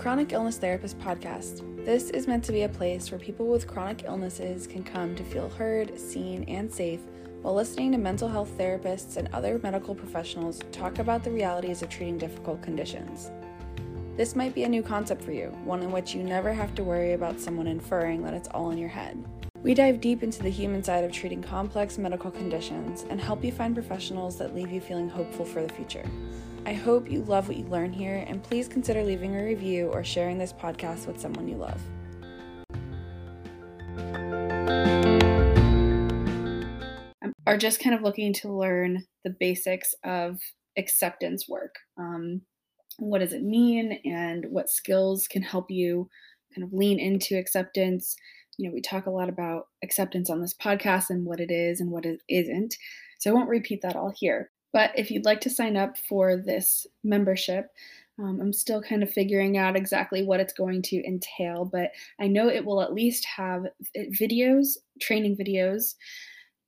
Chronic Illness Therapist podcast. This is meant to be a place where people with chronic illnesses can come to feel heard, seen, and safe while listening to mental health therapists and other medical professionals talk about the realities of treating difficult conditions. This might be a new concept for you, one in which you never have to worry about someone inferring that it's all in your head. We dive deep into the human side of treating complex medical conditions and help you find professionals that leave you feeling hopeful for the future. I hope you love what you learn here, and please consider leaving a review or sharing this podcast with someone you love. Are just kind of looking to learn the basics of acceptance work. Um, what does it mean, and what skills can help you kind of lean into acceptance? You know, we talk a lot about acceptance on this podcast and what it is and what it isn't. So I won't repeat that all here. But if you'd like to sign up for this membership, um, I'm still kind of figuring out exactly what it's going to entail, but I know it will at least have videos, training videos,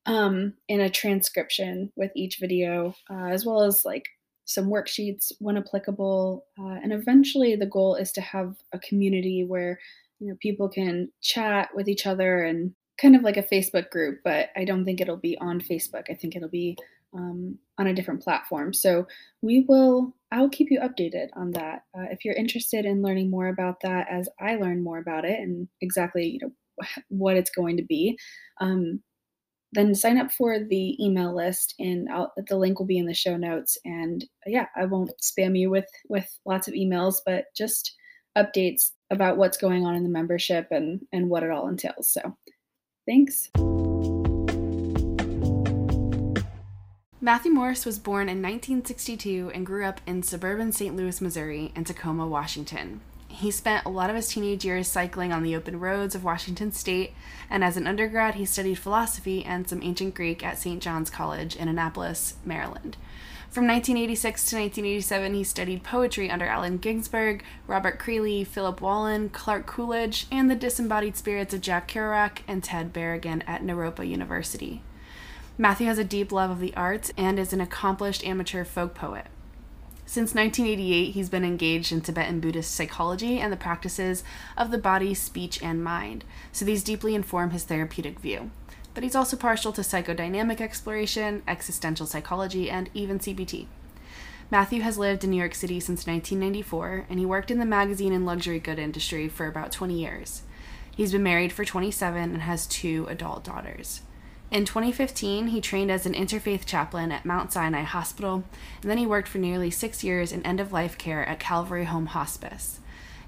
um, and a transcription with each video, uh, as well as like some worksheets when applicable. Uh, and eventually, the goal is to have a community where you know people can chat with each other and kind of like a Facebook group. But I don't think it'll be on Facebook. I think it'll be um, on a different platform. So we will, I'll keep you updated on that. Uh, if you're interested in learning more about that as I learn more about it and exactly, you know, what it's going to be, um, then sign up for the email list and I'll, the link will be in the show notes. And uh, yeah, I won't spam you with, with lots of emails, but just updates about what's going on in the membership and, and what it all entails. So thanks. Matthew Morse was born in 1962 and grew up in suburban St. Louis, Missouri, and Tacoma, Washington. He spent a lot of his teenage years cycling on the open roads of Washington state, and as an undergrad, he studied philosophy and some ancient Greek at St. John's College in Annapolis, Maryland. From 1986 to 1987, he studied poetry under Allen Ginsberg, Robert Creeley, Philip Whalen, Clark Coolidge, and the disembodied spirits of Jack Kerouac and Ted Berrigan at Naropa University. Matthew has a deep love of the arts and is an accomplished amateur folk poet. Since 1988, he's been engaged in Tibetan Buddhist psychology and the practices of the body, speech, and mind, so these deeply inform his therapeutic view. But he's also partial to psychodynamic exploration, existential psychology, and even CBT. Matthew has lived in New York City since 1994, and he worked in the magazine and luxury good industry for about 20 years. He's been married for 27 and has two adult daughters. In 2015, he trained as an interfaith chaplain at Mount Sinai Hospital, and then he worked for nearly six years in end of life care at Calvary Home Hospice.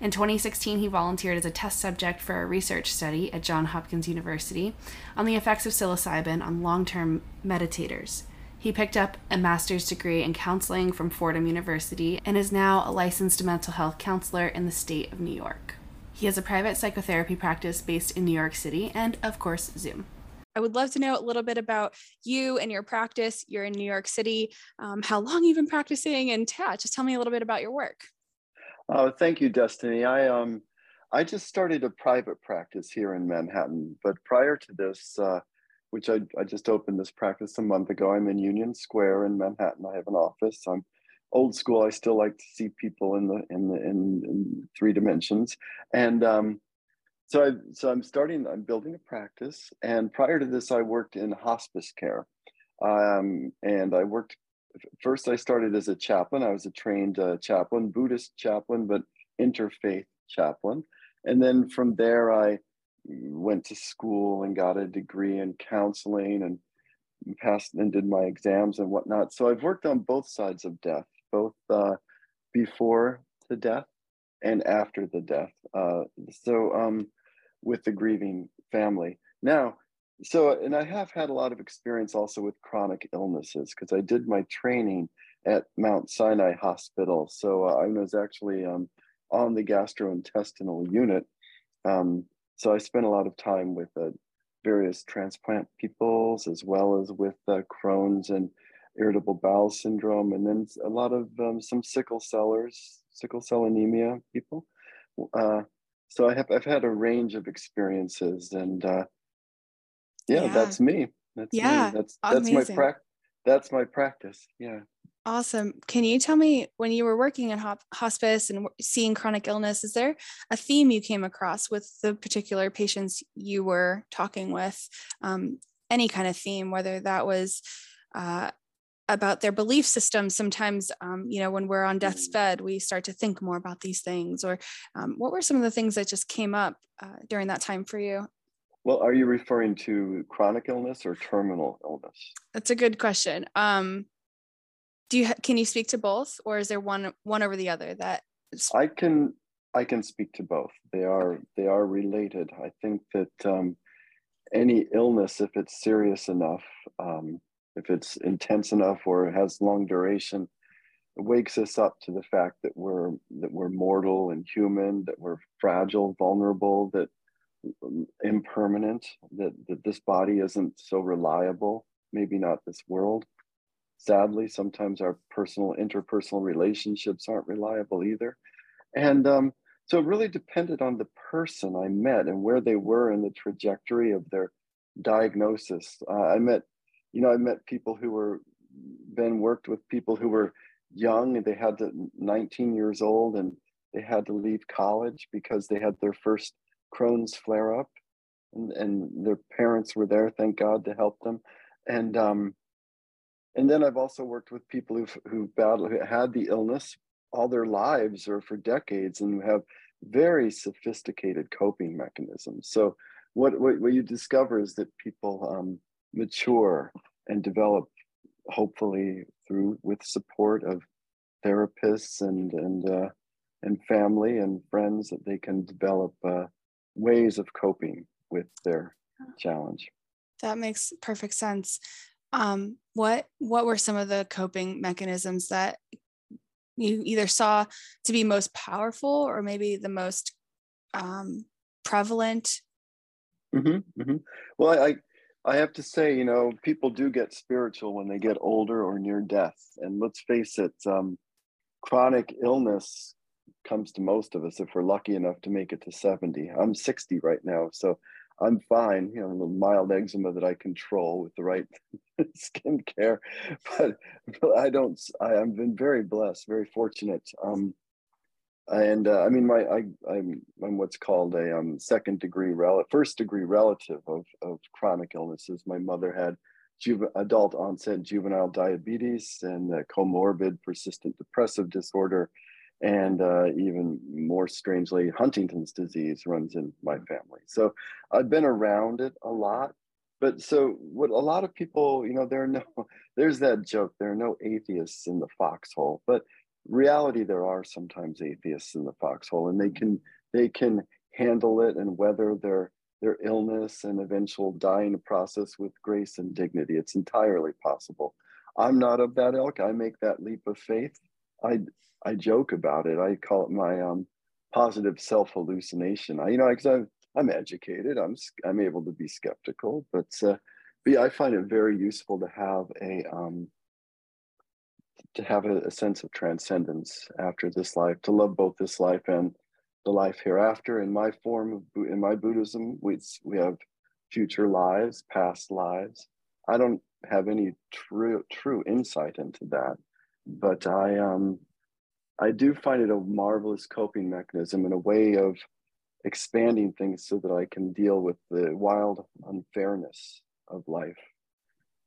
In 2016, he volunteered as a test subject for a research study at Johns Hopkins University on the effects of psilocybin on long term meditators. He picked up a master's degree in counseling from Fordham University and is now a licensed mental health counselor in the state of New York. He has a private psychotherapy practice based in New York City and, of course, Zoom. I would love to know a little bit about you and your practice. You're in New York City. Um, how long you've been practicing, and yeah, just tell me a little bit about your work. Oh, thank you, Destiny. I um, I just started a private practice here in Manhattan, but prior to this, uh, which I, I just opened this practice a month ago, I'm in Union Square in Manhattan. I have an office. I'm old school. I still like to see people in the in the in, in three dimensions, and um, so I so I'm starting. I'm building a practice, and prior to this, I worked in hospice care, um, and I worked. First, I started as a chaplain. I was a trained uh, chaplain, Buddhist chaplain, but interfaith chaplain, and then from there, I went to school and got a degree in counseling and passed and did my exams and whatnot. So I've worked on both sides of death, both uh, before the death and after the death. Uh, so um, with the grieving family. Now, so and I have had a lot of experience also with chronic illnesses because I did my training at Mount Sinai Hospital. So uh, I was actually um, on the gastrointestinal unit. Um, so I spent a lot of time with uh, various transplant peoples as well as with uh, Crohn's and irritable bowel syndrome, and then a lot of um, some sickle cellers, sickle cell anemia people. Uh, so I have I've had a range of experiences, and uh, yeah, yeah, that's me. That's yeah, me. That's that's my practice. That's my practice. Yeah. Awesome. Can you tell me when you were working in hospice and seeing chronic illness, is there a theme you came across with the particular patients you were talking with? Um, any kind of theme, whether that was uh, about their belief system. Sometimes, um, you know, when we're on death's mm. bed, we start to think more about these things. Or um, what were some of the things that just came up uh, during that time for you? Well, are you referring to chronic illness or terminal illness? That's a good question. Um, do you can you speak to both, or is there one one over the other that? Is... I can I can speak to both. They are they are related. I think that um, any illness, if it's serious enough, um, if it's intense enough or has long duration, it wakes us up to the fact that we're that we're mortal and human, that we're fragile, vulnerable, that um, impermanent, that, that this body isn't so reliable, maybe not this world. Sadly, sometimes our personal interpersonal relationships aren't reliable either. And um, so it really depended on the person I met and where they were in the trajectory of their diagnosis. Uh, I met you know, I met people who were, Ben worked with people who were young and they had to 19 years old and they had to leave college because they had their first Crohn's flare up and, and their parents were there, thank God, to help them. And, um, and then I've also worked with people who've, who battled, who had the illness all their lives or for decades and have very sophisticated coping mechanisms. So what, what, what you discover is that people, um, mature and develop hopefully through with support of therapists and and uh, and family and friends that they can develop uh, ways of coping with their challenge. That makes perfect sense. Um, what what were some of the coping mechanisms that you either saw to be most powerful or maybe the most um, prevalent? Mm-hmm, mm-hmm. well I, I have to say, you know, people do get spiritual when they get older or near death. And let's face it, um, chronic illness comes to most of us if we're lucky enough to make it to 70. I'm 60 right now, so I'm fine. You know, a mild eczema that I control with the right skincare, but, but I don't. I, I've been very blessed, very fortunate. Um, and uh, I mean, my I I'm I'm what's called a um, second degree rel first degree relative of of chronic illnesses. My mother had juve- adult onset juvenile diabetes and comorbid persistent depressive disorder, and uh, even more strangely, Huntington's disease runs in my family. So I've been around it a lot. But so what a lot of people, you know, there are no, there's that joke, there are no atheists in the foxhole, but reality there are sometimes atheists in the foxhole and they can they can handle it and weather their their illness and eventual dying process with grace and dignity. It's entirely possible. I'm not of that ilk. I make that leap of faith. I i joke about it. I call it my um positive self hallucination i you know because i'm i'm educated. I'm i'm able to be skeptical but uh but yeah, i find it very useful to have a um to have a, a, sense of transcendence after this life, to love both this life and the life hereafter. In my form of in my Buddhism, we we have future lives, past lives. I don't have any true true insight into that, but I um I do find it a marvelous coping mechanism and a way of expanding things so that I can deal with the wild unfairness of life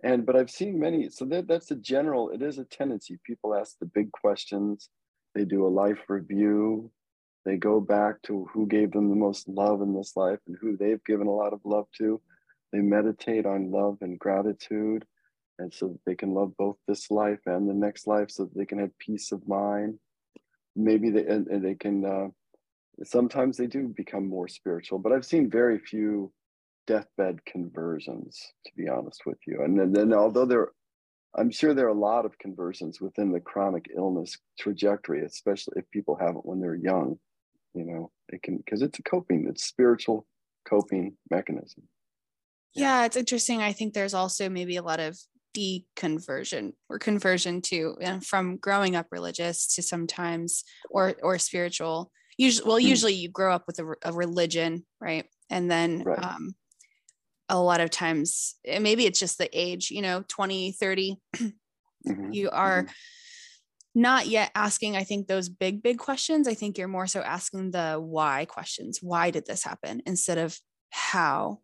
and but i've seen many so that, that's a general it is a tendency. People ask the big questions. They do a life review. They go back to who gave them the most love in this life and who they've given a lot of love to. They meditate on love and gratitude and so they can love both this life and the next life so they can have peace of mind. Maybe they and, and they can uh, sometimes they do become more spiritual but i've seen very few deathbed conversions, to be honest with you. And then, then although there, I'm sure there are a lot of conversions within the chronic illness trajectory, especially if people have it when they're young. You know, it can because it's a coping, it's spiritual coping mechanism. Yeah, it's interesting. I think there's also maybe a lot of deconversion or conversion to and from growing up religious to sometimes or or spiritual usually well mm. usually you grow up with a, a religion right and then right. um a lot of times maybe it's just the age you know 20 30 mm-hmm. you are mm-hmm. not yet asking, I think, those big, big questions. I think you're more so asking the why questions. Why did this happen instead of how?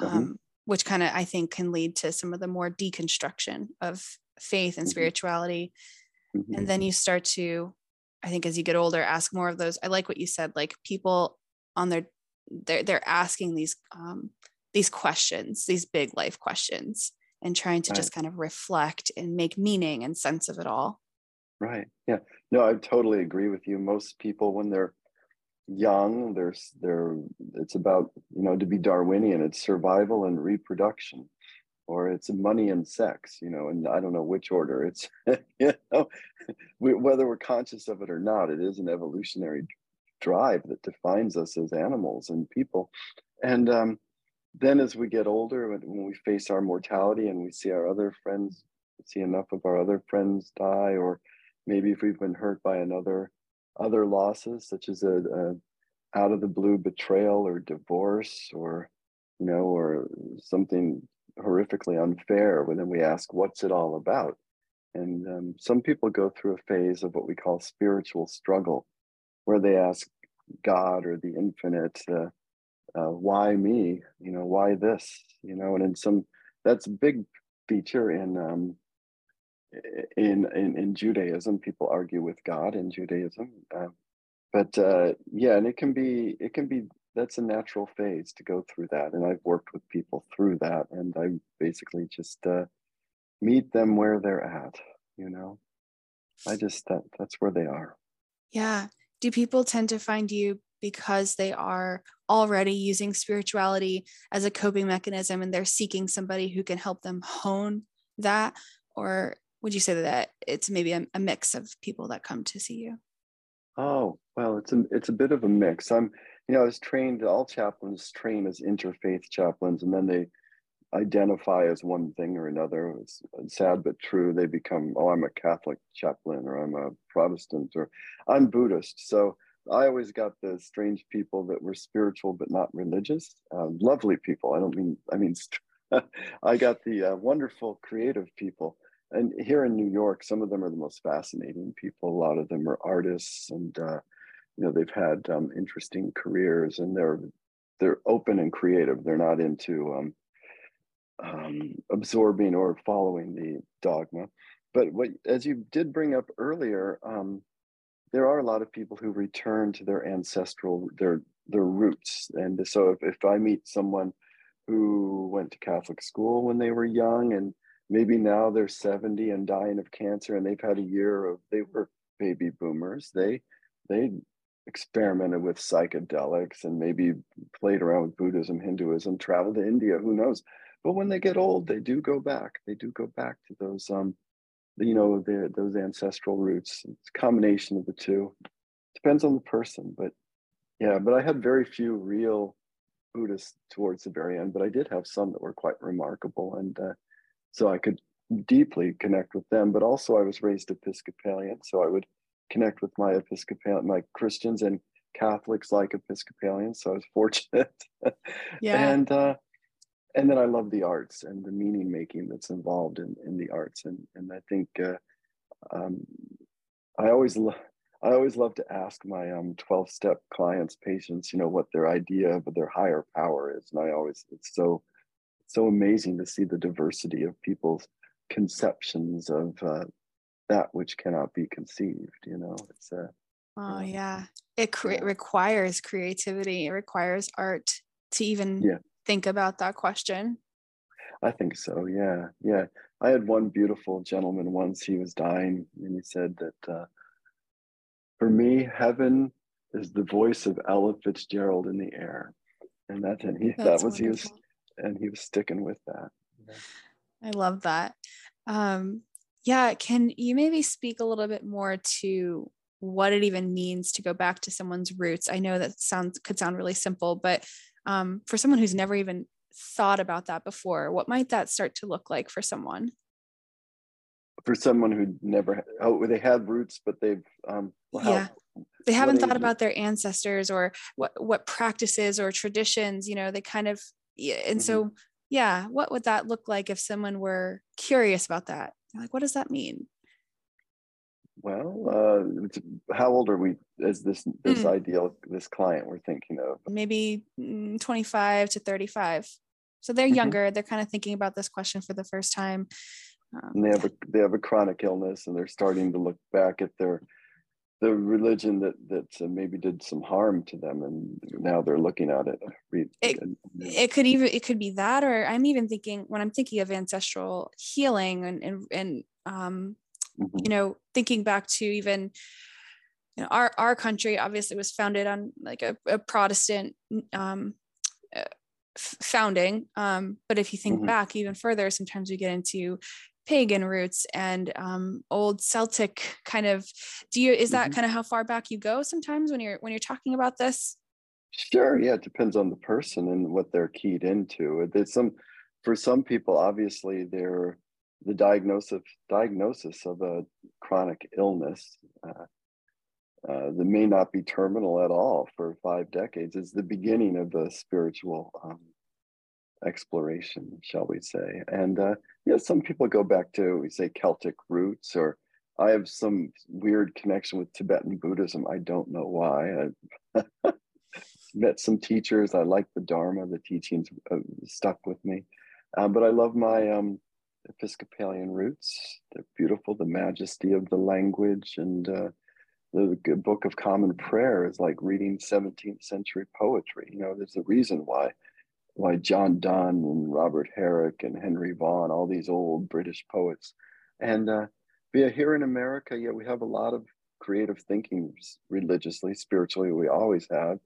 Mm-hmm. Um, which kind of I think can lead to some of the more deconstruction of faith and Mhm. spirituality. Mhm. And then you start to, I think, as you get older, ask more of those. I like what you said. Like people on their, they're they're asking these um, these questions, these big life questions, and trying to just kind of reflect and make meaning and sense of it all. Right. Yeah. No, I totally agree with you. Most people, when they're young, there's they're it's about you know to be Darwinian. It's survival and reproduction, or it's money and sex. You know, and I don't know which order. It's you know we, whether we're conscious of it or not. It is an evolutionary drive that defines us as animals and people. And um, then as we get older, when, when we face our mortality and we see our other friends, see enough of our other friends die, or maybe if we've been hurt by another other losses such as a, a out of the blue betrayal or divorce or you know or something horrifically unfair well, then we ask what's it all about? And um, some people go through a phase of what we call spiritual struggle where they ask god or the infinite uh, uh, why me you know why this you know and in some that's a big feature in um, in, in in Judaism, people argue with God in Judaism, uh, but uh, yeah, and it can be it can be that's a natural phase to go through that, and I've worked with people through that, and I basically just uh, meet them where they're at. You know, I just that that's where they are. Yeah. Do people tend to find you because they are already using spirituality as a coping mechanism and they're seeking somebody who can help them hone that? Or would you say that it's maybe a, a mix of people that come to see you? Oh well, it's a it's a bit of a mix. I'm you know I was trained. All chaplains train as interfaith chaplains, and then they identify as one thing or another. It's sad but true. They become, oh, I'm a Catholic chaplain, or I'm a Protestant, or I'm Buddhist. So I always got the strange people that were spiritual but not religious. Uh, lovely people. I don't mean, I mean, I got the uh, wonderful creative people. And here in New York, some of them are the most fascinating people. A lot of them are artists, and uh, you know they've had um, interesting careers, and they're they're open and creative. They're not into um, um, absorbing or following the dogma. But what, as you did bring up earlier, um, there are a lot of people who return to their ancestral their their roots. And so, if, if I meet someone who went to Catholic school when they were young, and maybe now they're seventy and dying of cancer, and they've had a year of they were baby boomers, they they experimented with psychedelics and maybe played around with Buddhism, Hinduism, traveled to India, who knows? but when they get old they do go back they do go back to those um you know their those ancestral roots. It's a combination of the two. Depends on the person but yeah but i had very few real buddhists towards the very end but i did have some that were quite remarkable and uh, so i could deeply connect with them but also i was raised episcopalian so i would connect with my episcopalian my christians and catholics like episcopalians so i was fortunate. Yeah. and uh and then I love the arts and the meaning making that's involved in, in the arts. And, and I think uh, um, I always lo- I always love to ask my um, 12 step clients, patients, you know, what their idea of their higher power is. And I always, it's so, so amazing to see the diversity of people's conceptions of uh, that which cannot be conceived, you know, it's uh, Oh, Yeah. yeah. It cre- Yeah. requires creativity, it requires art to even Yeah. Think about that question. I think so. Yeah. Yeah. I had one beautiful gentleman once, he was dying, and he said that uh, for me, heaven is the voice of Ella Fitzgerald in the air. And that, and he, that That's was, he was, and he was sticking with that. I love that. Um, yeah, can you maybe speak a little bit more to what it even means to go back to someone's roots? I know that sounds could sound really simple, but um, for someone who's never even thought about that before, what might that start to look like for someone? For someone who never, oh, they have roots, but they've, um, Yeah. They haven't thought about their ancestors or what what practices or traditions, you know, they kind of yeah, and Mhm. so yeah, what would that look like if someone were curious about that? Like, what does that mean? Well, uh, how old are we? Is this this mm. ideal this client we're thinking of? Maybe mm, 25 to 35. So they're mm-hmm. younger. They're kind of thinking about this question for the first time. Um, and they have a they have a chronic illness, and they're starting to look back at their the religion that that uh, maybe did some harm to them and now they're looking at it it, it could even it could be that or i'm even thinking when i'm thinking of ancestral healing and and, and um mm-hmm. you know thinking back to even you know our our country obviously was founded on like a, a protestant um uh, founding um but if you think mm-hmm. back even further sometimes we get into pagan roots and um, old Celtic kind of. Do you is that mm-hmm. kind of how far back you go sometimes when you're when you're talking about this? Sure. Yeah, it depends on the person and what they're keyed into. There's some for some people, obviously, they're the diagnosis diagnosis of a chronic illness uh, uh, that may not be terminal at all for five decades is the beginning of a spiritual um, exploration, shall we say. And uh, yeah, some people go back to, we say, Celtic roots, or I have some weird connection with Tibetan Buddhism. I don't know why. I met some teachers. I like the Dharma, the teachings uh, stuck with me. Um, but I love my um, Episcopalian roots. They're beautiful, the majesty of the language and uh, the Book of Common Prayer is like reading 17th century poetry. You know, there's a reason why why John Donne and Robert Herrick and Henry Vaughan, all these old British poets. And uh, yeah, here in America, yeah, we have a lot of creative thinking religiously, spiritually, we always have.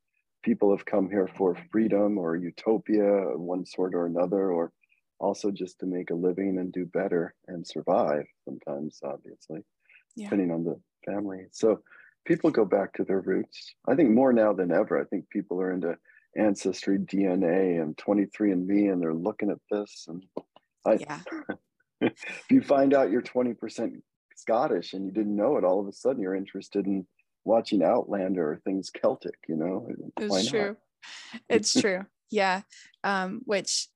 People have come here for freedom or utopia one sort or another, or also just to make a living and do better and survive sometimes, obviously, yeah. depending on the family. So people go back to their roots. I think more now than ever. I think people are into ancestry DNA and 23andMe, and they're looking at this. And I, yeah. if you find out you're 20% Scottish and you didn't know it, all of a sudden you're interested in watching Outlander or things Celtic, you know? It's true. It's true. Yeah. Um, which,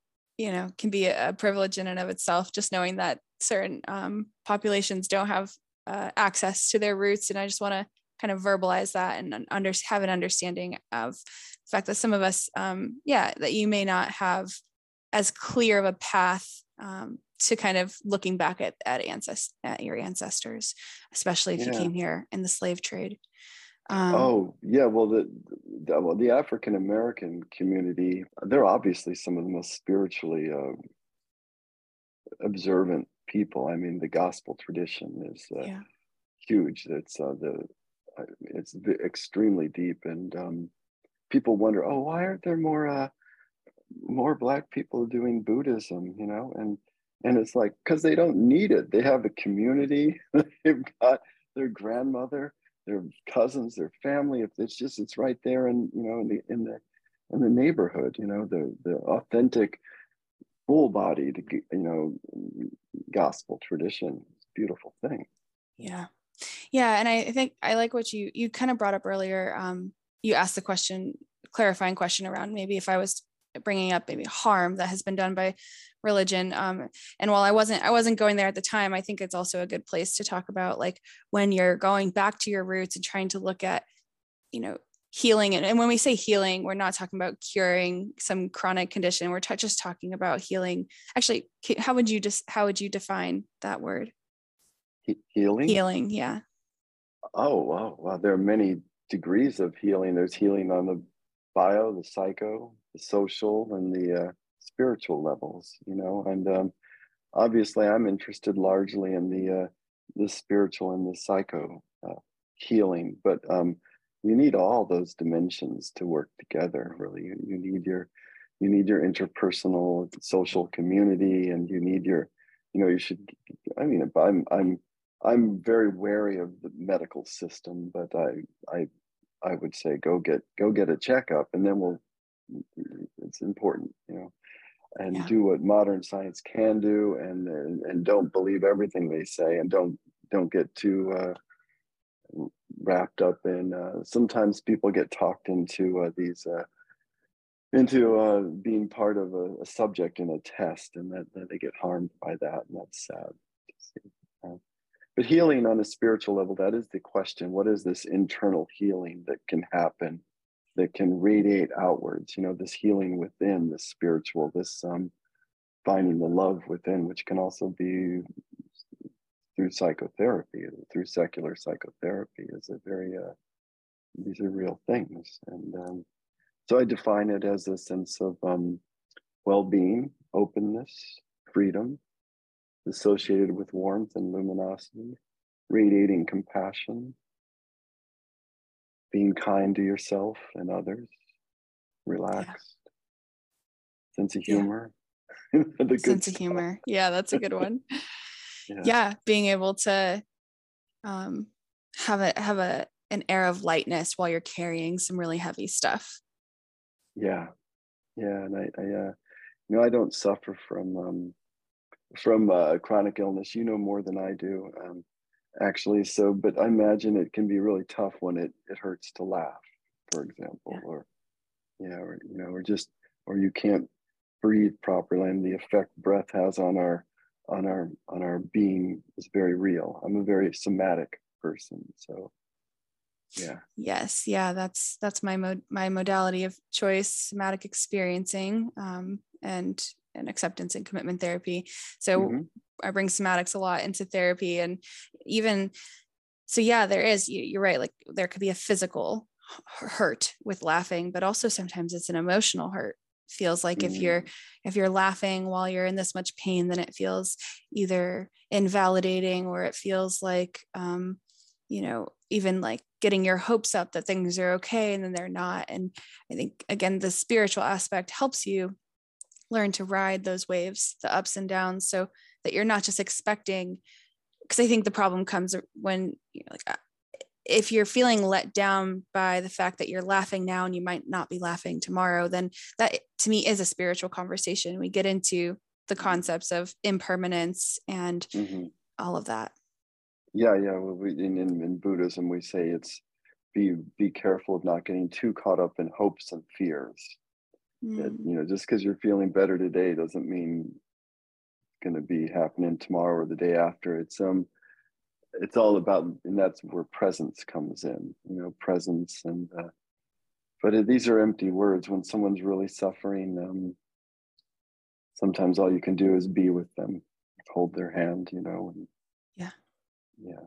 you know, can be a privilege in and of itself, just knowing that certain um, populations don't have uh, access to their roots. And I just want to kind of verbalize that and under, have an understanding of the fact that some of us, um, yeah, that you may not have as clear of a path um, to kind of looking back at at, ancest- at your ancestors, especially if yeah. you came here in the slave trade. Um, oh yeah, well the, the well the African American community, they're obviously some of the most spiritually uh, observant people. I mean, the gospel tradition is uh, yeah. huge. It's uh, the it's extremely deep and um, people wonder oh why aren't there more uh, more black people doing buddhism you know and and it's like because they don't need it they have a community they've got their grandmother their cousins their family if it's just it's right there and you know in the in the in the neighborhood you know the the authentic full bodied you know gospel tradition beautiful thing yeah yeah, and I think I like what you you kind of brought up earlier. Um, you asked the question, clarifying question around maybe if I was bringing up maybe harm that has been done by religion. Um, and while I wasn't I wasn't going there at the time, I think it's also a good place to talk about like when you're going back to your roots and trying to look at, you know, healing. And, and when we say healing we're not talking about curing some chronic condition. We're t- just talking about healing. Actually how would you just how would you define that word? He- healing? Healing yeah. Oh wow. Wow. There are many degrees of healing. There's healing on the bio the psycho the social and the uh, spiritual levels you know and um, obviously i'm interested largely in the uh, the spiritual and the psycho uh, healing but um, you need all those dimensions to work together really you, you need your you need your interpersonal social community and you need your you know you should i mean i'm i'm I'm very wary of the medical system, but I I I would say go get go get a checkup, and then we'll. It's important, you know, and yeah. do what modern science can do, and, and and don't believe everything they say, and don't don't get too uh, wrapped up in. Uh, sometimes people get talked into uh, these uh, into uh, being part of a, a, subject in a test, and that, that, they get harmed by that, and that's sad. but healing on a spiritual level, that is the question. What is this internal healing that can happen, that can radiate outwards? You know, this healing within, this spiritual, this um, finding the love within, which can also be through psychotherapy, through secular psychotherapy, is a very, uh, these are real things. And um, so I define it as a sense of um, well being, openness, freedom, associated with warmth and luminosity, radiating compassion, being kind to yourself and others, relaxed, yeah. sense of humor. Yeah. the sense of humor. Yeah, that's a good one. yeah. yeah. being able to um, have a have a an air of lightness while you're carrying some really heavy stuff. Yeah, yeah, and I, I uh, you know, I don't suffer from um, from uh, chronic illness. You know more than I do, um, actually. So, but I imagine it can be really tough when it it hurts to laugh, for example, or yeah, or you know, or just or you can't breathe properly, and the effect breath has on our on our on our being is very real. I'm a very somatic person, so yeah. Yes, yeah, that's that's my mod my modality of choice, somatic experiencing, um, and and acceptance and commitment therapy. So mm-hmm. I bring somatics a lot into therapy and even so yeah there is you're right like there could be a physical hurt with laughing but also sometimes it's an emotional hurt feels like mm-hmm. if you're if you're laughing while you're in this much pain then it feels either invalidating or it feels like um you know even like getting your hopes up that things are okay and then they're not and i think again the spiritual aspect helps you learn to ride those waves, the ups and downs, so that you're not just expecting. Because I think the problem comes when you know, like uh, if you're feeling let down by the fact that you're laughing now and you might not be laughing tomorrow, then that to me is a spiritual conversation. We get into the concepts of impermanence and mm-hmm. all of that. Yeah, yeah. Well, we, in, in, in Buddhism, we say it's be be careful of not getting too caught up in hopes and fears that mm. you know just because you're feeling better today doesn't mean going to be happening tomorrow or the day after it's um it's all about and that's where presence comes in you know presence and uh, but these are empty words when someone's really suffering um sometimes all you can do is be with them hold their hand you know and yeah yeah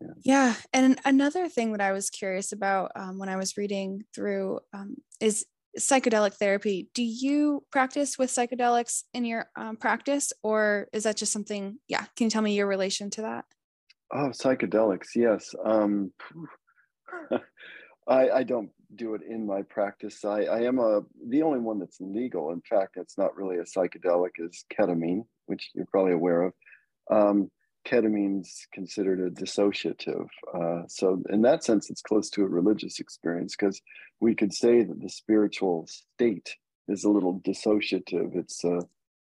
yeah. yeah. And another thing that I was curious about um, when I was reading through um, is psychedelic therapy. Do you practice with psychedelics in your um, practice or is that just something yeah can you tell me your relation to that? Oh psychedelics yes um, I, I don't do it in my practice. I, I am a the only one that's legal. In fact it's not really a psychedelic is ketamine which you're probably aware of. Um, ketamine's considered a dissociative. Uh, so in that sense, it's close to a religious experience because we could say that the spiritual state is a little dissociative. It's uh,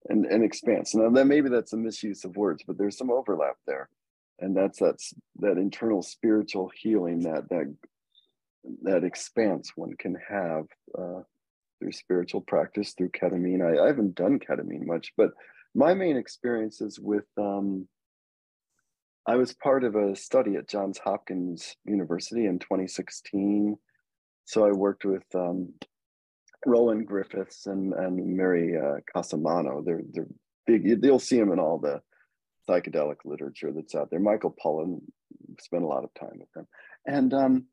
an, an expanse. Now that maybe that's a misuse of words, but there's some overlap there. And that's that's that internal spiritual healing, that that that expanse one can have uh, through spiritual practice, through ketamine. I, I haven't done ketamine much, but my main experience is with um, I was part of a study at Johns Hopkins University in 2016. So I worked with um, Roland Griffiths and, and Mary uh, Cosimano. They're, they're big, you'll see them in all the psychedelic literature that's out there. Michael Pollan spent a lot of time with them. And um,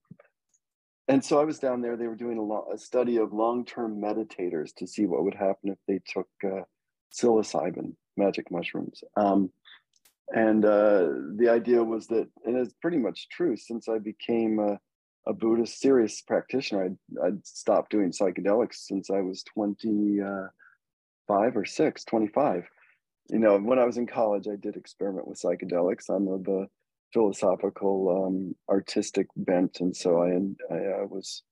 and so I was down there. They were doing a, lo- a study of long-term meditators to see what would happen if they took uh, psilocybin, magic mushrooms. Um, and uh, the idea was that, and it's pretty much true, since I became a, a Buddhist serious practitioner, I'd, I'd, stopped doing psychedelics since I was 25 or 6, 25. You know, when I was in college, I did experiment with psychedelics. I'm of a philosophical, um, artistic bent, and so I, I, I was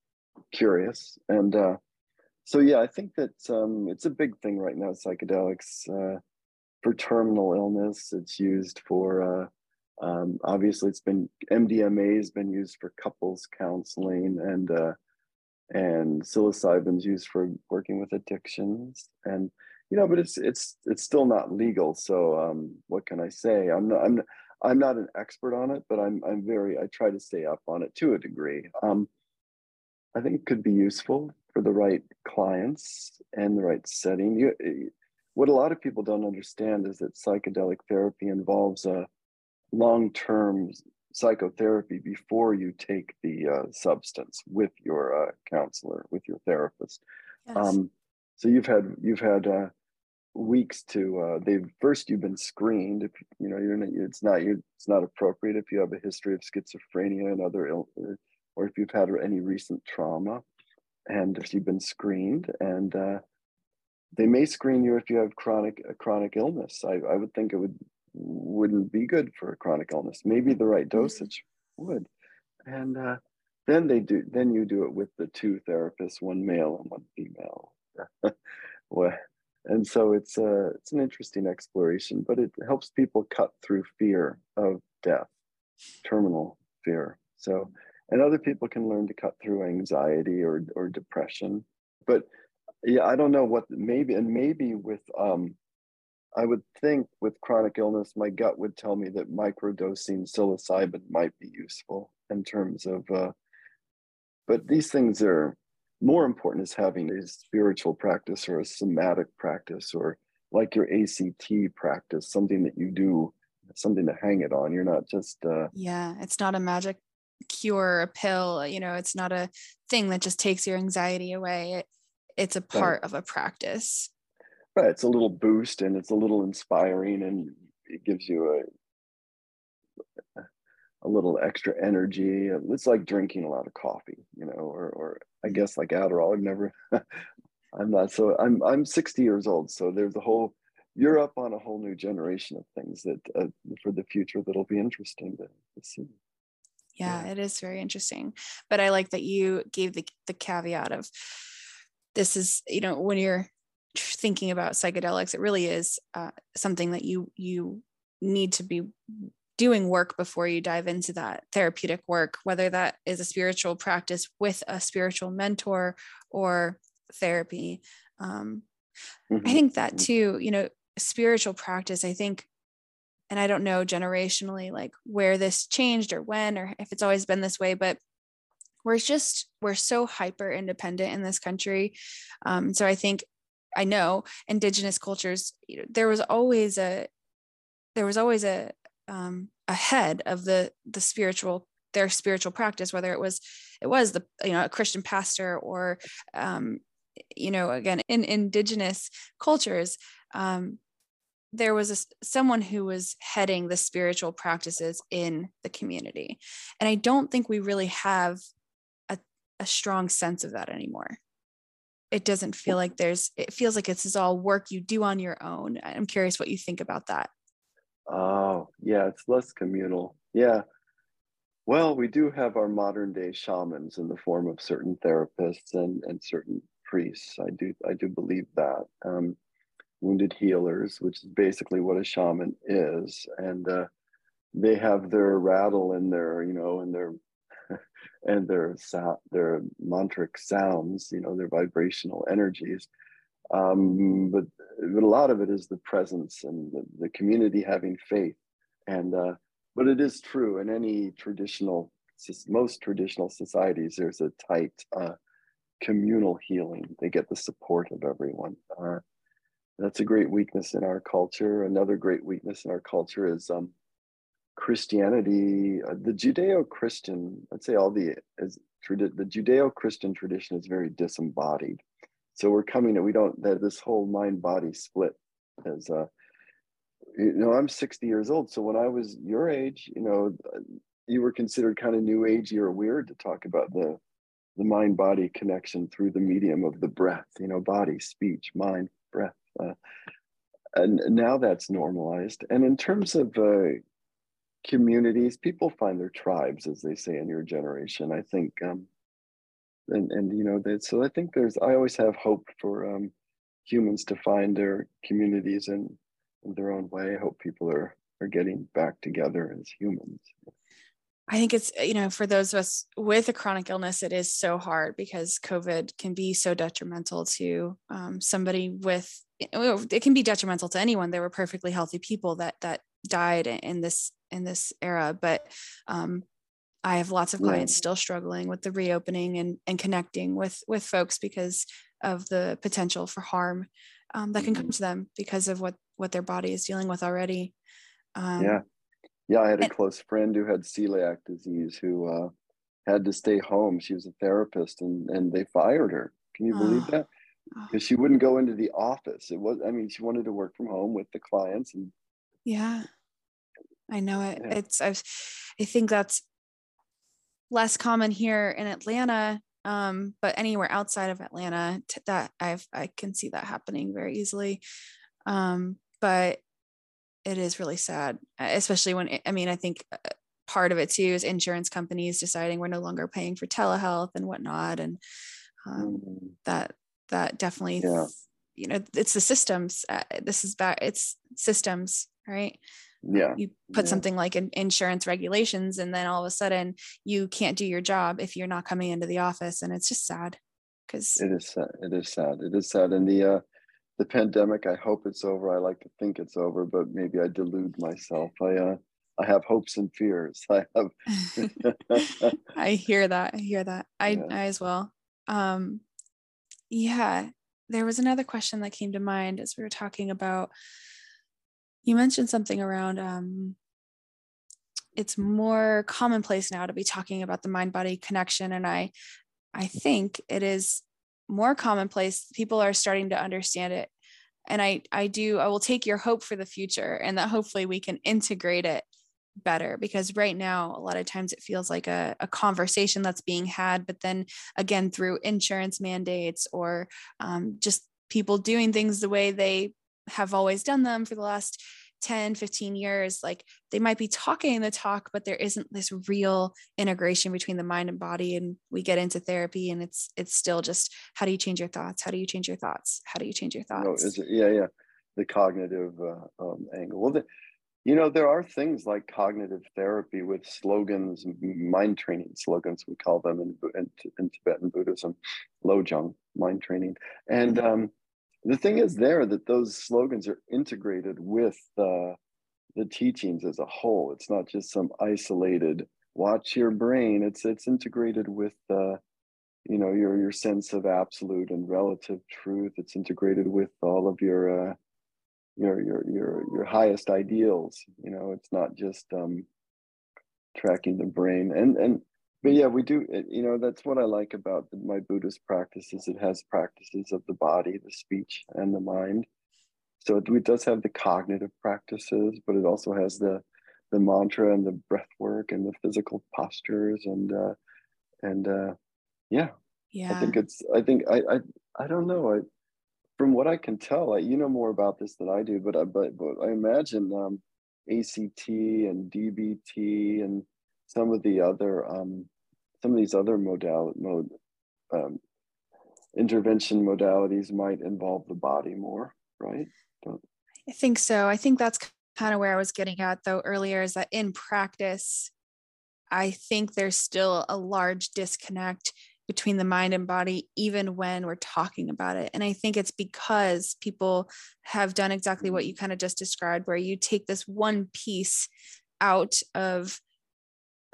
curious. And uh, so, yeah, I think that um, it's a big thing right now, psychedelics. Uh, for terminal illness. It's used for, uh, um, obviously, it's been MDMA has been used for couples counseling, and uh, and psilocybin's used for working with addictions. And you know, but it's it's it's still not legal. So um, what can I say? I'm not, I'm I'm not an expert on it, but I'm I'm very I try to stay up on it to a degree. Um, I think it could be useful for the right clients and the right setting. You, what a lot of people don't understand is that psychedelic therapy involves a long-term psychotherapy before you take the uh, substance with your uh, counselor, with your therapist. Yes. Um, so you've had you've had uh, weeks to uh, they've first you've been screened. If you know you're not, it's not you it's not appropriate if you have a history of schizophrenia and other ill, or if you've had any recent trauma, and if you've been screened and uh, they may screen you if you have chronic a chronic illness. I, I would think it would wouldn't be good for a chronic illness. Maybe the right mm-hmm. dosage would, and uh, then they do. Then you do it with the two therapists, one male and one female. and so it's a uh, it's an interesting exploration, but it helps people cut through fear of death, terminal fear. So, and other people can learn to cut through anxiety or or depression. But yeah, I don't know what maybe and maybe with um, I would think with chronic illness, my gut would tell me that microdosing psilocybin might be useful in terms of. Uh, but these things are more important is having a spiritual practice or a somatic practice or like your ACT practice, something that you do, something to hang it on. You're not just uh, yeah, it's not a magic cure, a pill. You know, it's not a thing that just takes your anxiety away. It, it's a part right. of a practice. Right, it's a little boost and it's a little inspiring, and it gives you a a little extra energy. It's like drinking a lot of coffee, you know, or, or I guess like Adderall. I've never, I'm not so, I'm, I'm 60 years old. So there's a whole, you're up on a whole new generation of things that uh, for the future that'll be interesting to, to see. Yeah, yeah, it is very interesting. But I like that you gave the, the caveat of this is, you know, when you're thinking about psychedelics, it really is uh, something that you, you need to be doing work before you dive into that therapeutic work, whether that is a spiritual practice with a spiritual mentor or therapy. Um, mm-hmm. I think that mm-hmm. too, you know, spiritual practice, I think, and I don't know generationally like where this changed or when or if it's always been this way, but we're just, we're so hyper independent in this country. Um, so I think, I know indigenous cultures, you know, there was always a, there was always a, um, ahead of the the spiritual their spiritual practice whether it was it was the you know a christian pastor or um, you know again in indigenous cultures um, there was a, someone who was heading the spiritual practices in the community and i don't think we really have a, strong sense of that anymore it doesn't feel like there's it feels like this is all work you do on your own i'm curious what you think about that Oh, yeah, it's less communal. Yeah. Well, we do have our modern day shamans in the form of certain therapists and, and certain priests. I do I do believe that. Um, wounded healers, which is basically what a shaman is, and uh, they have their rattle and their you know and their and their sound their mantric sounds, you know, their vibrational energies um, but, but a lot of it is the presence and the, the community having faith. And uh, but it is true in any traditional, most traditional societies, there's a tight uh, communal healing. They get the support of everyone. Uh, that's a great weakness in our culture. Another great weakness in our culture is um, Christianity. Uh, the Judeo-Christian, I'd say all the is the Judeo-Christian tradition is very disembodied so we're coming we don't that this whole mind body split as uh you know i'm 60 years old so when i was your age you know you were considered kind of new agey or weird to talk about the the mind body connection through the medium of the breath you know body speech mind breath uh, and now that's normalized and in terms of uh, communities people find their tribes as they say in your generation i think um, and and you know that so i think there's i always have hope for um, humans to find their communities in, in their own way. I hope people are are getting back together as humans. I think it's you know for those of us with a chronic illness it is so hard because covid can be so detrimental to um, somebody with it can be detrimental to anyone. There were perfectly healthy people that that died in this in this era but um, i have lots of clients yeah. still struggling with the reopening and and connecting with with folks because of the potential for harm um, that can come mm-hmm. to them because of what what their body is dealing with already. Um, yeah. Yeah i had a close friend who had celiac disease who uh, had to stay home. She was a therapist and and they fired her. Can you believe oh, that? Because she wouldn't go into the office. It was i mean she wanted to work from home with the clients and yeah i know it yeah. it's I've, i think that's less common here in atlanta um, but anywhere outside of atlanta t- that i've i can see that happening very easily um, but it is really sad especially when i mean i think uh, part of it too is insurance companies deciding we're no longer paying for telehealth and whatnot and um, mm. that that definitely yeah. you know it's the systems uh, this is back it's systems right yeah you put yeah. something like an insurance regulations and then all of a sudden you can't do your job if you're not coming into the office and it's just sad because it is sad it is sad it is sad and the uh the pandemic i hope it's over i like to think it's over but maybe i delude myself i uh I have hopes and fears. I have. I hear that. I hear that. I, yeah. I as well. Um, yeah, there was another question that came to mind as we were talking about. You mentioned something around um, it's more commonplace now to be talking about the mind body connection, and I, I think it is more commonplace. People are starting to understand it, and I, I do. I will take your hope for the future, and that hopefully we can integrate it better because right now a lot of times it feels like a, a conversation that's being had but then again through insurance mandates or um, just people doing things the way they have always done them for the last 10 15 years like they might be talking the talk but there isn't this real integration between the mind and body and we get into therapy and it's it's still just how do you change your thoughts? How do you change your thoughts? How do you change your thoughts? no, it, yeah yeah the cognitive uh, um, angle. Well the, you know, there are things like cognitive therapy with slogans, mind training slogans, we call them in, in, in Tibetan Buddhism, Lojong, mind training. And um, the thing is there that those slogans are integrated with the teachings as a whole. It's not just some isolated watch your brain. It's it's integrated with uh, you know your your sense of absolute and relative truth. It's integrated with all of your uh, your your your your highest ideals you know it's not just um tracking the brain and and but yeah. we do you know that's what i like about my buddhist practices it has practices of the body the speech and the mind. So it, it does have the cognitive practices but it also has the the mantra and the breath work and the physical postures and uh and uh yeah. Yeah. i think it's i think i i, I don't know. I from what I can tell, like, you know more about this than I do, but I, but, but I imagine um, ACT and DBT and some of the other um, some of these other modal mode um, intervention modalities might involve the body more, right? I think so. I think that's kind of where I was getting at though earlier is that in practice, I think there's still a large disconnect between the mind and body, even when we're talking about it. And I think it's because people have done exactly what you kind of just described, where you take this one piece out of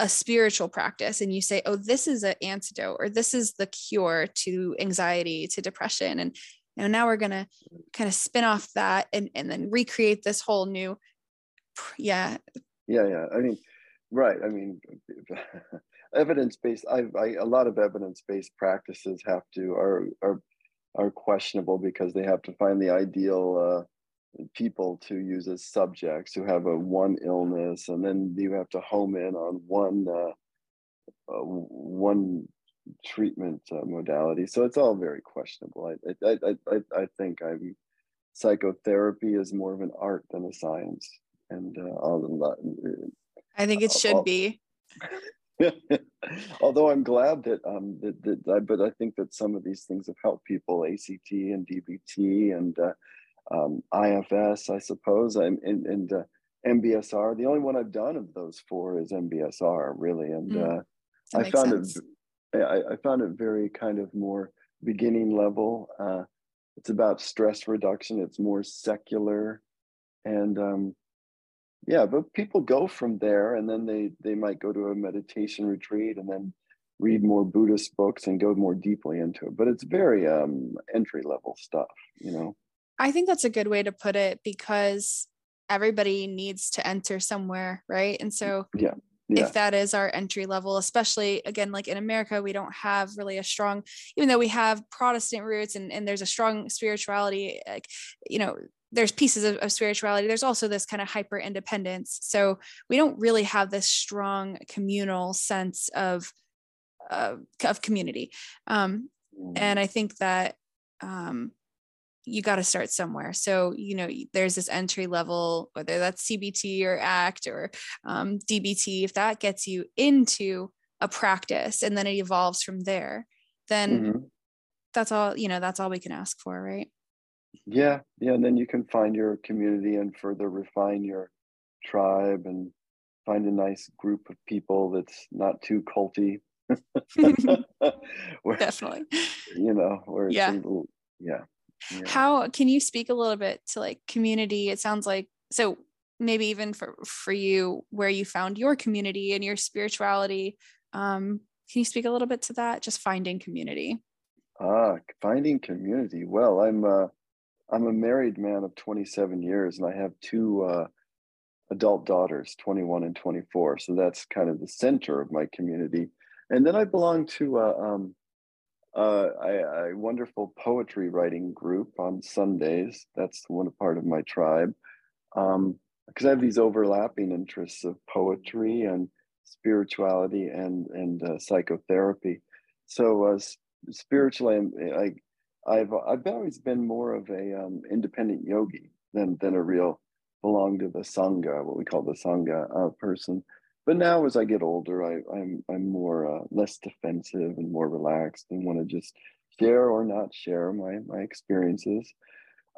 a spiritual practice and you say, oh, this is an antidote or this is the cure to anxiety, to depression. And you know, now we're going to kind of spin off that and, and then recreate this whole new, yeah. Yeah, yeah. I mean, right. I mean, evidence-based I, I, a lot of evidence-based practices have to are are are questionable because they have to find the ideal uh, people to use as subjects who have a one illness and then you have to home in on one uh, uh, one treatment uh, modality. So it's all very questionable. I, I i i, I think i'm psychotherapy is more of an art than a science and uh, all the i think it should be. Although I'm glad that, um, that, that I, but I think that some of these things have helped people, ACT and DBT and uh, um, IFS, I suppose, and, and, and uh, MBSR. The only one I've done of those four is MBSR, really, and mm, uh, I found sense. it. I, I, found it very kind of more beginning level. Uh, it's about stress reduction. It's more secular, and um, yeah, but people go from there and then they they might go to a meditation retreat and then read more Buddhist books and go more deeply into it. But it's very um entry level stuff, you know. I think that's a good way to put it because everybody needs to enter somewhere, right? And so yeah. Yeah. if that is our entry level especially again like in america we don't have really a strong even though we have protestant roots and, and there's a strong spirituality like you know there's pieces of, of spirituality there's also this kind of hyper independence so we don't really have this strong communal sense of uh, of community um, and i think that um, you got to start somewhere. So, you know, there's this entry level, whether that's CBT or ACT or um, DBT, if that gets you into a practice and then it evolves from there, then mm-hmm. that's all, you know, that's all we can ask for, right? Yeah. Yeah. And then you can find your community and further refine your tribe and find a nice group of people that's not too culty. where, Definitely. You know, where it's yeah. Little, yeah yeah. how can you speak a little bit to like community? It sounds like so maybe even for for you where you found your community and your spirituality um can you speak a little bit to that? Just finding community. Ah finding community. Well i'm uh i'm a married man of 27 years and i have two uh adult daughters 21 and 24 so that's kind of the center of my community. And then i belong to uh, um, uh, I, a wonderful poetry writing group on Sundays. That's one part of my tribe. Because um, I have these overlapping interests of poetry and spirituality and and uh, psychotherapy. So uh, spiritually, I, I've I've always been more of a um, independent yogi than than a real belong to the sangha, what we call the sangha uh, person but now as I get older, I, am I'm, I'm more uh, less defensive and more relaxed and want to just share or not share my my experiences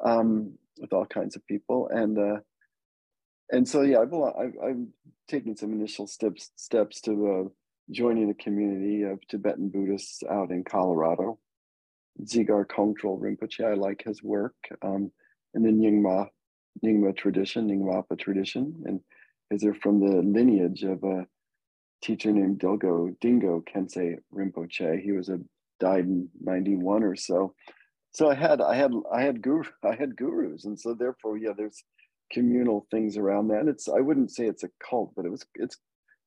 um, with all kinds of people and uh, and so yeah I've, I've taken some initial steps steps to uh, joining a community of Tibetan Buddhists out in Colorado. Dzigar Kongtrul Rinpoche, I like his work, um, and the Nyingma Nyingma tradition, Nyingmapa tradition, and because they're from the lineage of a teacher named Dilgo Dingo Khyentse Rinpoche. He was a died in 91 or so. So I had I had I had guru I had gurus, and so therefore, yeah, there's communal things around that. It's I wouldn't say it's a cult, but it was it's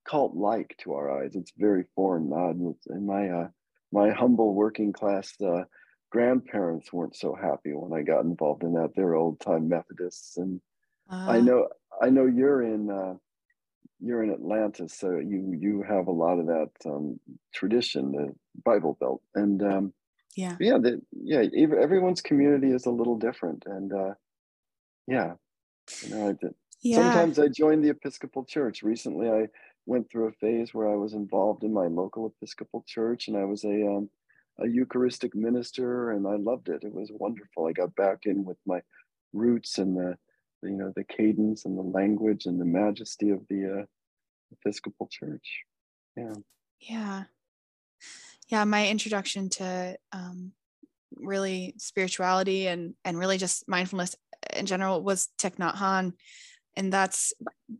cult like to our eyes. It's very foreign odd. And my uh, my humble working class uh, grandparents weren't so happy when I got involved in that. They're old time Methodists, and uh, I know I know you're in uh, you're in Atlanta, so you you have a lot of that um, tradition, the Bible Belt, and um, yeah, yeah, the, yeah. Everyone's community is a little different, and uh, yeah, you know, I did. Yeah. Sometimes I joined the Episcopal Church. Recently, I went through a phase where I was involved in my local Episcopal Church, and I was a um, a Eucharistic minister, and I loved it. It was wonderful. I got back in with my roots and the you know the cadence and the language and the majesty of the uh, Episcopal Church. Yeah. Yeah. Yeah. My introduction to um, really spirituality and and really just mindfulness in general was Thich Nhat Hanh, and that's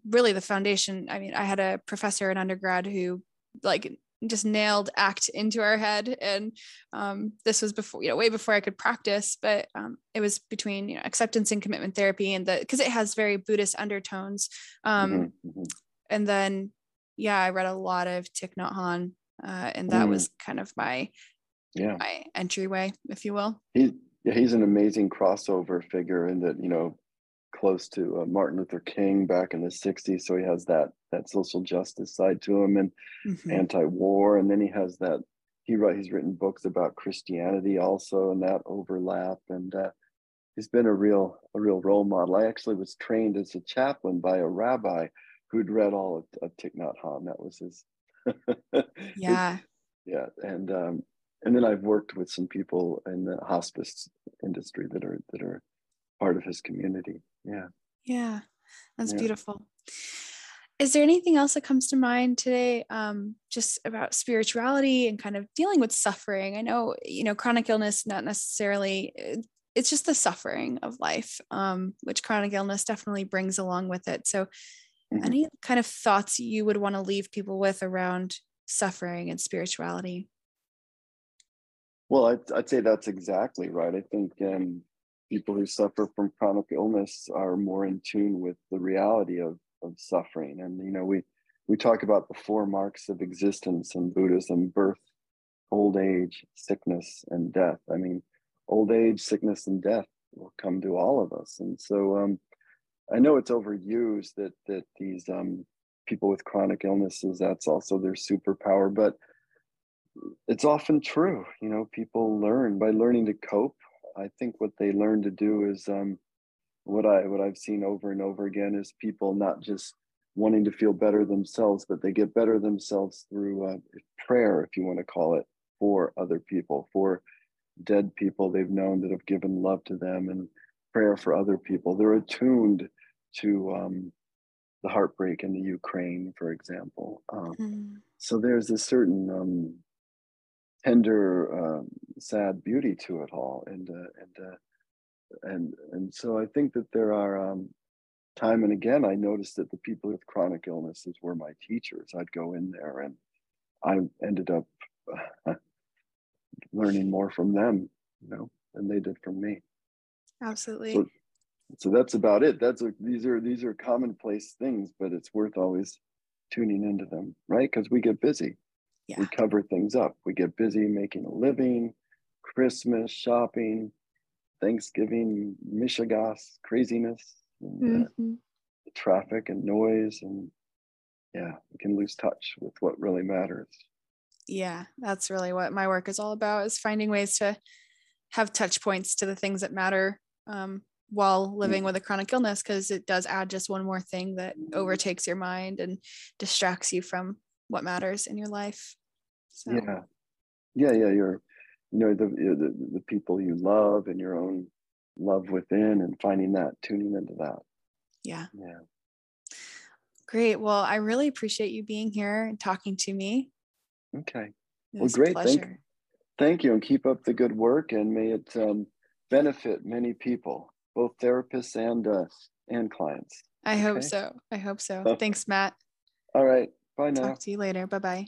really the foundation. I mean, I had a professor in undergrad who like just nailed act into our head and um, this was before you know way before i could practice but um, it was between you know acceptance and commitment therapy and the because it has very buddhist undertones um, mm-hmm, mm-hmm. and then yeah i read a lot of Thich Nhat Hanh, uh, and that mm. was kind of my yeah my entryway if you will he, yeah, he's an amazing crossover figure in that you know close to uh, Martin Luther King back in the 60s so he has that that social justice side to him and mm-hmm. anti-war and then he has that he wrote he's written books about Christianity also and that overlap and uh, he's been a real a real role model. I actually was trained as a chaplain by a rabbi who'd read all of, of Thich Nhat Hanh. That was his yeah. His, yeah and um and then I've worked with some people in the hospice industry that are that are part of his community yeah yeah that's yeah. beautiful is there anything else that comes to mind today um, just about spirituality and kind of dealing with suffering i know you know chronic illness not necessarily eh, it's just the suffering of life um, which chronic illness definitely brings along with it so mm-hmm. any kind of thoughts you would want to leave people with around suffering and spirituality? Well, I'd, I'd say that's exactly right. I think um, people who suffer from chronic illness are more in tune with the reality of, of suffering. And, you know, we, we talk about the four marks of existence in Buddhism birth, old age, sickness, and death. I mean, old age, sickness, and death will come to all of us. And so um, I know it's overused that that these um, people with chronic illnesses that's also their superpower, but it's often true. You know, people learn by learning to cope. I think what they learn to do is um, what I what I've seen over and over again is people not just wanting to feel better themselves, but they get better themselves through uh, prayer, if you want to call it, for other people, for dead people they've known that have given love to them, and prayer for other people. They're attuned to um, the heartbreak in the Ukraine, for example. Um, mm. So there's a certain um, tender, um, sad beauty to it all, and uh, and uh, and and so I think that there are um, time and again I noticed that the people with chronic illnesses were my teachers. I'd go in there and I ended up learning more from them, you know, than they did from me. Absolutely. So, so that's about it. That's a, these are these are commonplace things, but it's worth always tuning into them, right? Because we get busy. Yeah. We cover things up. We get busy making a living, Christmas shopping, Thanksgiving, Mishigas, craziness, and, uh, mm-hmm. uh, traffic and noise, and yeah, we can lose touch with what really matters yeah that's really what my work is all about is finding ways to have touch points to the things that matter um, while living with a chronic illness because it does add just one more thing that overtakes your mind and distracts you from what matters in your life so. yeah yeah yeah you're you know the, the the people you love and your own love within and finding that tuning into that yeah yeah great well i really appreciate you being here and talking to me Okay. Well, great. Thank, thank you, and keep up the good work, and may it um, benefit many people, both therapists and uh, and clients. I okay? hope so. I hope so. Thanks, Matt. All right. Bye now. Talk to you later. Bye-bye. Bye.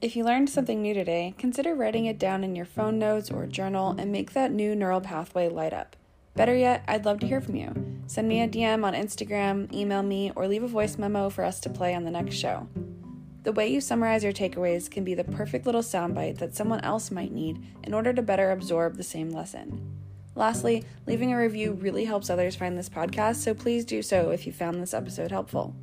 If you learned something new today, consider writing it down in your phone notes or journal and make that new neural pathway light up. Better yet, I'd love to hear from you. Send me a DM on Instagram, email me, or leave a voice memo for us to play on the next show. The way you summarize your takeaways can be the perfect little soundbite that someone else might need in order to better absorb the same lesson. Lastly, leaving a review really helps others find this podcast, so please do so if you found this episode helpful.